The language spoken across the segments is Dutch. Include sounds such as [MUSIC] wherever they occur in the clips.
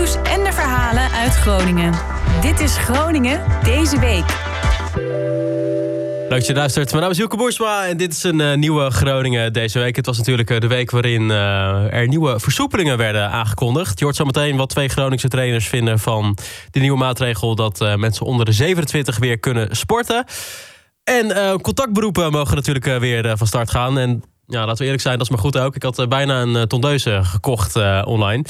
nieuws en de verhalen uit Groningen. Dit is Groningen deze week. Leuk dat je luistert. Mijn naam is Joeke Boersma en dit is een uh, nieuwe Groningen deze week. Het was natuurlijk uh, de week waarin uh, er nieuwe versoepelingen werden aangekondigd. Je hoort zo meteen wat twee Groningse trainers vinden van de nieuwe maatregel... dat mensen onder de 27 weer kunnen sporten. En contactberoepen mogen natuurlijk weer van start gaan. En ja, laten we eerlijk zijn, dat is maar goed ook. Ik had bijna een tondeuze gekocht online...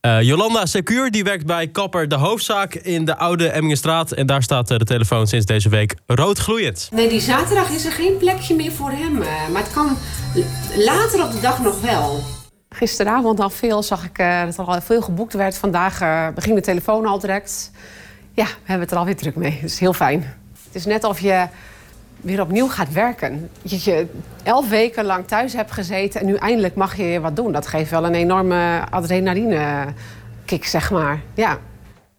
Uh, Jolanda Secuur die werkt bij Kapper de Hoofdzaak in de Oude Emmingenstraat. En daar staat uh, de telefoon sinds deze week rood gloeiend. Nee, die zaterdag is er geen plekje meer voor hem. Uh, maar het kan later op de dag nog wel. Gisteravond al veel zag ik dat er al veel geboekt werd. Vandaag ging de telefoon al direct. Ja, we hebben het er alweer druk mee. Dat is heel fijn. Het is net of je weer opnieuw gaat werken. Dat je elf weken lang thuis hebt gezeten en nu eindelijk mag je weer wat doen. Dat geeft wel een enorme adrenaline kick, zeg maar. Ja.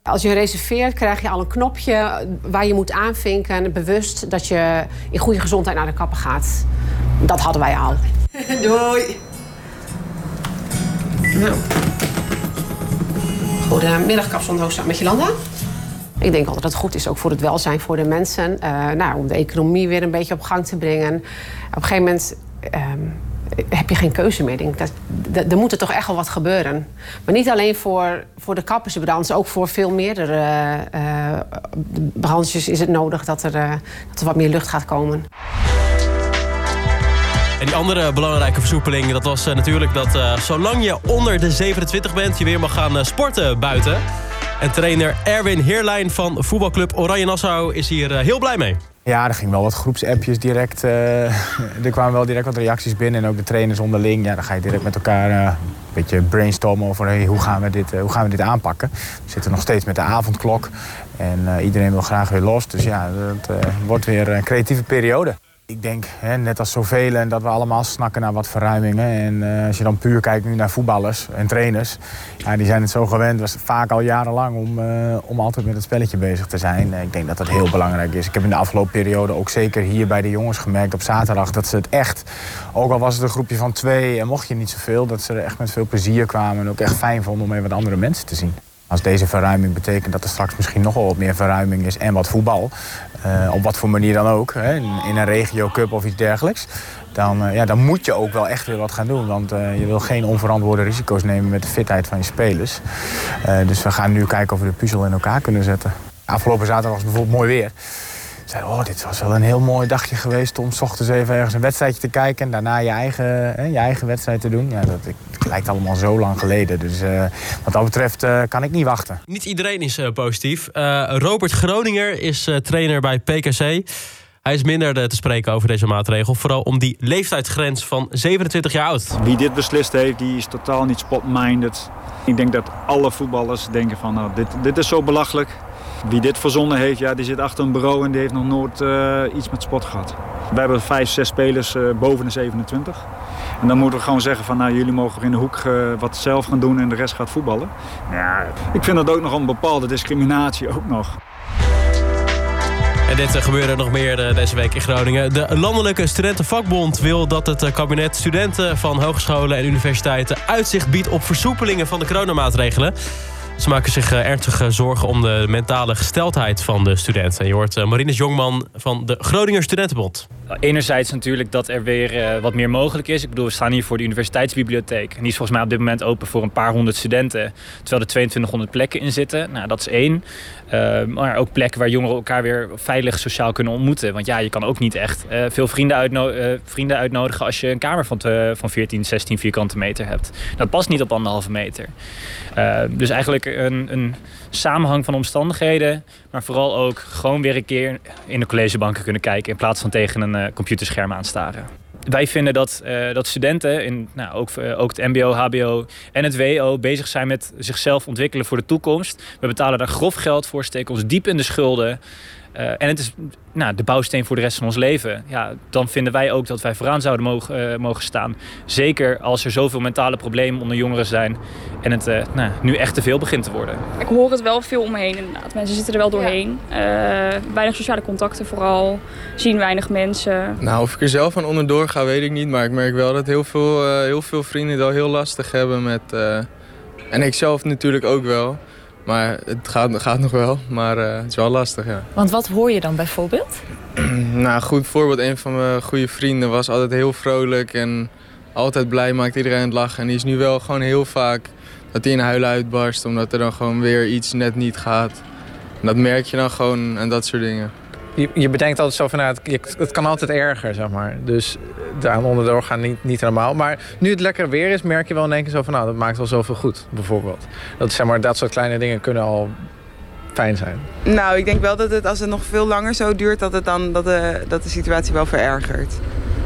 Als je reserveert, krijg je al een knopje waar je moet aanvinken, bewust dat je in goede gezondheid naar de kapper gaat. Dat hadden wij al. [LAUGHS] Doei. Nou. Goedemiddag, kapsalon met Jolanda. Ik denk altijd dat het goed is, ook voor het welzijn voor de mensen. Uh, nou, om de economie weer een beetje op gang te brengen. Op een gegeven moment um, heb je geen keuze meer. Denk dat, er moet er toch echt wel wat gebeuren. Maar niet alleen voor, voor de kappersbranche, ook voor veel meerdere uh, branches is het nodig dat er, dat er wat meer lucht gaat komen. En die andere belangrijke versoepeling, dat was natuurlijk dat zolang je onder de 27 bent, je weer mag gaan sporten buiten. En trainer Erwin Heerlijn van voetbalclub Oranje Nassau is hier eh, heel blij mee. Ja, er gingen wel wat groepsappjes direct. Uh, [LAUGHS] er kwamen wel direct wat reacties binnen. En ook de trainers onderling. Ja, dan ga je direct met elkaar uh, een beetje brainstormen over hey, hoe, gaan we dit, hoe gaan we dit aanpakken. We zitten nog steeds met de avondklok. En iedereen wil graag weer los. Dus ja, het wordt weer een creatieve periode. Ik denk, hè, net als zoveel, dat we allemaal snakken naar wat verruimingen. En uh, als je dan puur kijkt nu naar voetballers en trainers... Ja, die zijn het zo gewend, was vaak al jarenlang, om, uh, om altijd met het spelletje bezig te zijn. Ik denk dat dat heel belangrijk is. Ik heb in de afgelopen periode ook zeker hier bij de jongens gemerkt op zaterdag... dat ze het echt, ook al was het een groepje van twee en mocht je niet zoveel... dat ze er echt met veel plezier kwamen en ook echt fijn vonden om even wat andere mensen te zien. Als deze verruiming betekent dat er straks misschien nog wel wat meer verruiming is en wat voetbal... Uh, op wat voor manier dan ook, hè, in, een regio cup of iets dergelijks... Dan, uh, ja, dan moet je ook wel echt weer wat gaan doen. Want uh, je wil geen onverantwoorde risico's nemen met de fitheid van je spelers. dus we gaan nu kijken of we de puzzel in elkaar kunnen zetten. Afgelopen zaterdag was het bijvoorbeeld mooi weer zei, oh, dit was wel een heel mooi dagje geweest om s ochtends even ergens een wedstrijdje te kijken en daarna je eigen, hè, je eigen wedstrijd te doen. Ja, dat, het lijkt allemaal zo lang geleden. Dus uh, wat dat betreft uh, kan ik niet wachten. Niet iedereen is uh, positief. Robert Groninger is trainer bij PKC. Hij is minder te spreken over deze maatregel. Vooral om die leeftijdsgrens van 27 jaar oud. Wie dit beslist heeft, die is totaal niet spot-minded. Ik denk dat alle voetballers denken van nou, dit, dit is zo belachelijk. Wie dit verzonnen heeft, ja, die zit achter een bureau en die heeft nog nooit uh, iets met sport gehad. We hebben vijf, zes spelers uh, boven de 27. En dan moeten we gewoon zeggen van nou, jullie mogen in de hoek uh, wat zelf gaan doen en de rest gaat voetballen. Ja, ik vind dat ook nog een bepaalde discriminatie ook nog. En dit gebeurde nog meer deze week in Groningen. De Landelijke Studentenvakbond wil dat het kabinet studenten van hogescholen en universiteiten uitzicht biedt op versoepelingen van de coronamaatregelen. Ze maken zich eh, ernstige zorgen om de mentale gesteldheid van de studenten. Je hoort eh, Marinus Jongman van de Groninger Studentenbond. Enerzijds natuurlijk dat er weer eh, wat meer mogelijk is. Ik bedoel, we staan hier voor de universiteitsbibliotheek. En die is volgens mij op dit moment open voor een paar honderd studenten. Terwijl er 2200 plekken in zitten. Nou, dat is één. maar ook plekken waar jongeren elkaar weer veilig sociaal kunnen ontmoeten. Want ja, je kan ook niet echt veel vrienden, vrienden, uitnodigen als je een kamer van, van 14, 16 vierkante meter hebt. Dat past niet op anderhalve meter. dus eigenlijk een, een samenhang van omstandigheden. Maar vooral ook gewoon weer een keer in de collegebanken kunnen kijken. In plaats van tegen een uh, computerscherm aanstaren. Wij vinden dat, uh, dat studenten, in, nou, ook, uh, ook het MBO, HBO en het WO, bezig zijn met zichzelf ontwikkelen voor de toekomst. We betalen daar grof geld voor, steken ons diep in de schulden. Uh, en het is nou, de bouwsteen voor de rest van ons leven. Ja, dan vinden wij ook dat wij vooraan zouden mogen, uh, mogen staan. Zeker als er zoveel mentale problemen onder jongeren zijn. En het uh, nou, nu echt te veel begint te worden. Ik hoor het wel veel om me heen inderdaad. Mensen zitten er wel doorheen. Ja. weinig sociale contacten vooral. Zien weinig mensen. Nou, of ik er zelf aan onderdoor ga, weet ik niet. Maar ik merk wel dat heel veel, heel veel vrienden het al heel lastig hebben met... en ik zelf natuurlijk ook wel Maar het gaat, gaat nog wel, maar eh, het is wel lastig, ja. Want wat hoor je dan bijvoorbeeld? [CLEARS THROAT] nou, goed voorbeeld. Een van mijn goede vrienden was altijd heel vrolijk en altijd blij, maakt iedereen het lachen. En die is nu wel gewoon heel vaak dat hij in huilen uitbarst, omdat er dan gewoon weer iets net niet gaat. En dat merk je dan gewoon en dat soort dingen. Je, je bedenkt altijd zo van, nou, het, het kan altijd erger, zeg maar. Dus daar onderdoor gaan niet, niet helemaal. Maar nu het lekker weer is, merk je wel in één keer zo van, nou, dat maakt wel zoveel goed, bijvoorbeeld. Dat, zeg maar, dat soort kleine dingen kunnen al fijn zijn. Nou, ik denk wel dat het als het nog veel langer zo duurt, dat, het dan, dat, de, dat de situatie wel verergert.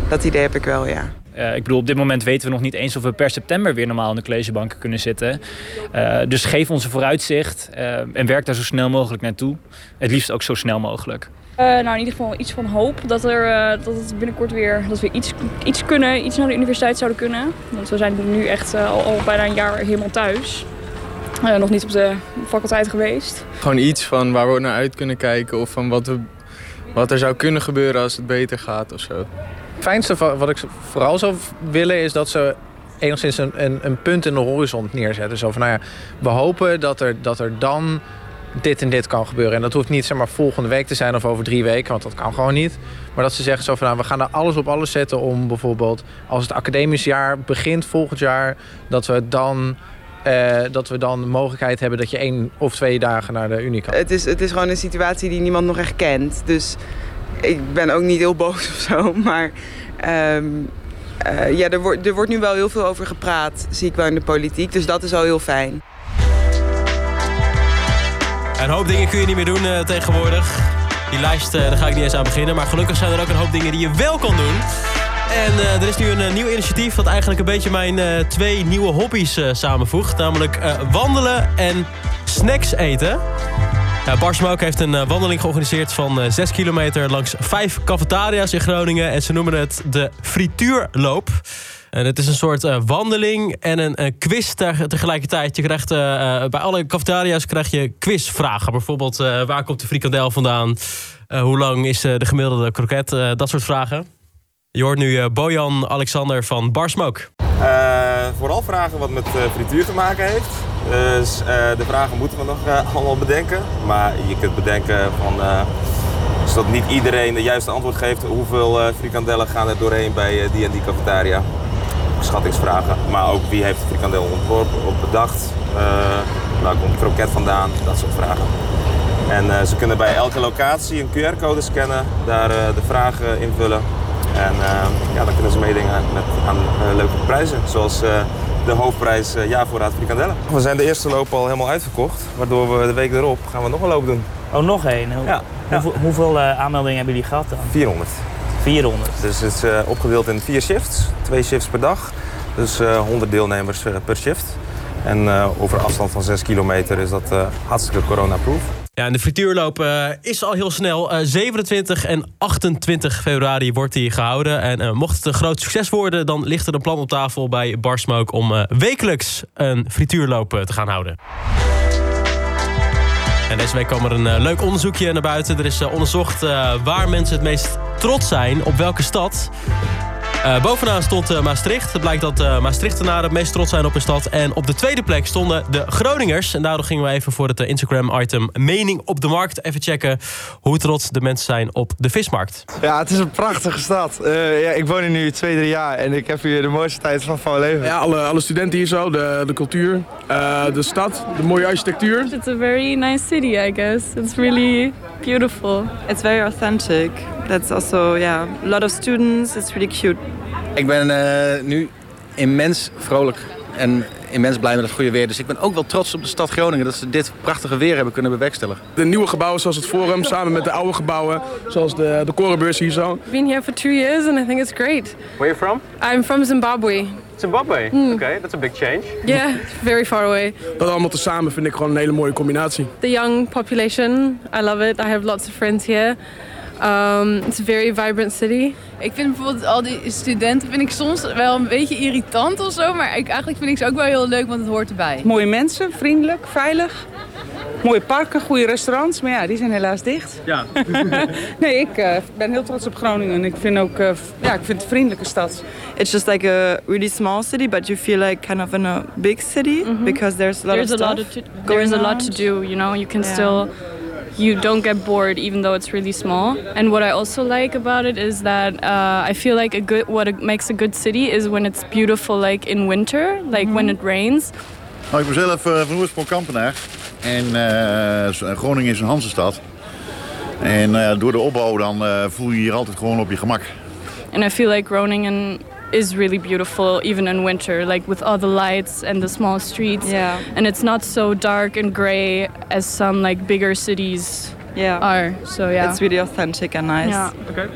Dat idee heb ik wel, ja. Uh, ik bedoel, op dit moment weten we nog niet eens of we per september weer normaal in de collegebanken kunnen zitten. Uh, dus geef ons een vooruitzicht uh, en werk daar zo snel mogelijk naartoe. Het liefst ook zo snel mogelijk. Nou, in ieder geval iets van hoop dat, er, dat het binnenkort weer, dat we iets, iets kunnen, iets naar de universiteit zouden kunnen. Want we zijn nu echt al, al bijna een jaar helemaal thuis. nog niet op de faculteit geweest. Gewoon iets van waar we naar uit kunnen kijken of van wat, we, wat er zou kunnen gebeuren als het beter gaat of zo. Het fijnste wat ik vooral zou willen is dat ze enigszins een, een, een punt in de horizon neerzetten. Zo van, nou ja, we hopen dat er, dat er dan dit en dit kan gebeuren. En dat hoeft niet zeg maar, volgende week te zijn of over drie weken, want dat kan gewoon niet. Maar dat ze zeggen zo van, nou, we gaan er alles op alles zetten om bijvoorbeeld... als het academisch jaar begint volgend jaar, dat we dan... Uh, dat we dan de mogelijkheid hebben dat je één of twee dagen naar de Unie kan. Het is, het is gewoon een situatie die niemand nog echt kent. Dus ik ben ook niet heel boos [LAUGHS] of zo, maar um, uh, ja, er, wordt, er wordt nu wel heel veel over gepraat, zie ik wel in de politiek. Dus dat is al heel fijn. Een hoop dingen kun je niet meer doen uh, tegenwoordig. Die lijst, uh, daar ga ik niet eens aan beginnen. Maar gelukkig zijn er ook een hoop dingen die je wel kan doen. En er is nu een nieuw initiatief dat eigenlijk een beetje mijn twee nieuwe hobby's samenvoegt. Namelijk wandelen en snacks eten. Smoke heeft een wandeling georganiseerd van uh, 6 kilometer langs vijf cafetaria's in Groningen. En ze noemen het de frituurloop. En het is een soort uh, wandeling en een, een quiz tegelijkertijd. Je krijgt, bij alle cafetaria's krijg je quizvragen. Bijvoorbeeld, waar komt de frikandel vandaan? hoe lang is de gemiddelde kroket? dat soort vragen. Je hoort nu Bojan Alexander van Bar Smoke. vooral vragen wat met frituur te maken heeft. Dus uh, de vragen moeten we nog uh, allemaal bedenken. Maar je kunt bedenken van, uh, zodat niet iedereen de juiste antwoord geeft, hoeveel frikandellen gaan er doorheen bij die en die cafetaria. Schattingsvragen. Maar ook wie heeft de frikandel ontworpen of bedacht. waar komt kroket vandaan, dat soort vragen. En ze kunnen bij elke locatie een QR-code scannen, daar de vragen invullen. En ja, dan kunnen ze meedoen met aan leuke prijzen. Zoals de hoofdprijs jaarvoorraad frikandellen. We zijn de eerste loop al helemaal uitverkocht. Waardoor we de week erop gaan we nog een loop doen. Oh, nog één? Hoe, ja. Hoeveel, hoeveel aanmeldingen hebben jullie gehad dan? 400. 400? Dus het is uh, opgedeeld in vier shifts. Twee shifts per dag. Dus 100 deelnemers per shift. En over een afstand van 6 kilometer is dat hartstikke corona-proof. Ja, en de frituurloop uh, is al heel snel. Uh, 27 en 28 februari wordt die gehouden. En uh, mocht het een groot succes worden... dan ligt er een plan op tafel bij Barsmoke... om wekelijks een frituurloop te gaan houden. En deze week kwam er een leuk onderzoekje naar buiten. Er is onderzocht waar mensen het meest trots zijn. Op welke stad. Uh, bovenaan stond uh, Maastricht. Het blijkt dat uh, Maastrichtenaren het meest trots zijn op hun stad. En op de tweede plek stonden de Groningers. En daardoor gingen we even voor het Instagram-item Mening op de Markt... even checken hoe trots de mensen zijn op de vismarkt. Ja, het is een prachtige stad. ja, ik woon hier nu twee, drie jaar en ik heb hier de mooiste tijd van, van mijn leven. Ja, alle, alle studenten hier zo, de, de cultuur, de stad, de mooie architectuur. It's a very nice city, I guess. It's really beautiful. It's very authentic. That's also, yeah, a lot of students. It's really cute. Ik ben uh, nu immens vrolijk en immens blij met het goede weer. Dus ik ben ook wel trots op de stad Groningen dat ze dit prachtige weer hebben kunnen bewerkstelligen. De nieuwe gebouwen zoals het Forum, samen met de oude gebouwen, zoals de, de Korenbeurs hier zo. I've been here for two years and I think it's great. Where are you from? I'm from Zimbabwe. Zimbabwe? Mm. Okay, that's a big change. Yeah, very far away. Dat allemaal tezamen vind ik gewoon een hele mooie combinatie. The young population, I love it. I have lots of friends here. Um, it's a very vibrant city. Ik vind bijvoorbeeld al die studenten vind ik soms wel een beetje irritant of zo. Maar ik, eigenlijk vind ik ze ook wel heel leuk, want het hoort erbij. Mooie mensen, vriendelijk, veilig. Mooie parken, goede restaurants, maar ja, die zijn helaas dicht. Ja. [LAUGHS] nee, ik uh, ben heel trots op Groningen. Ik vind ook, uh, ja, ik vind het een vriendelijke stad. It's just like a really small city, but you feel like kind of in a big city mm -hmm. because there's a lot there's of a stuff. Lot of to, there's a lot to do, you know. You can yeah. still you don't get bored even though it's really small. And what I also like about it is that uh, I feel like a good what makes a good city is when it's beautiful, like in winter, like mm when it rains. Nou, ik ben zelf uh, van oorsprong Kampenaar. En uh, Groningen is een Hansestad. En uh, door de opbouw dan voel je je hier altijd gewoon op je gemak. And I feel like Groningen is really beautiful even in winter like with all the lights and the small streets. Yeah. And it's not so dark and gray as some like bigger cities yeah. are so yeah. It's really authentic and nice. Yeah. okay.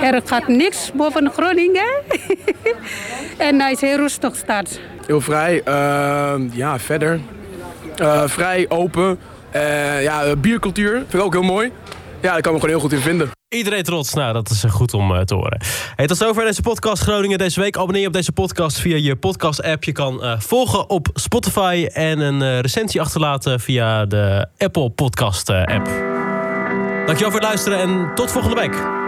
er gaat niks boven Groningen. [LAUGHS] En hij is heel rustig stad heel vrij uh, ja verder. Uh, vrij open. Uh, ja biercultuur vind ik ook heel mooi. Ja, daar kan me gewoon heel goed in vinden. Iedereen trots. Nou, dat is goed om uh, te horen. Hey, tot zover deze podcast Groningen deze week. Abonneer op deze podcast via je podcast-app. Je kan uh, volgen op Spotify en een uh, recensie achterlaten via de Apple Podcast-app. Dankjewel voor het luisteren en tot volgende week.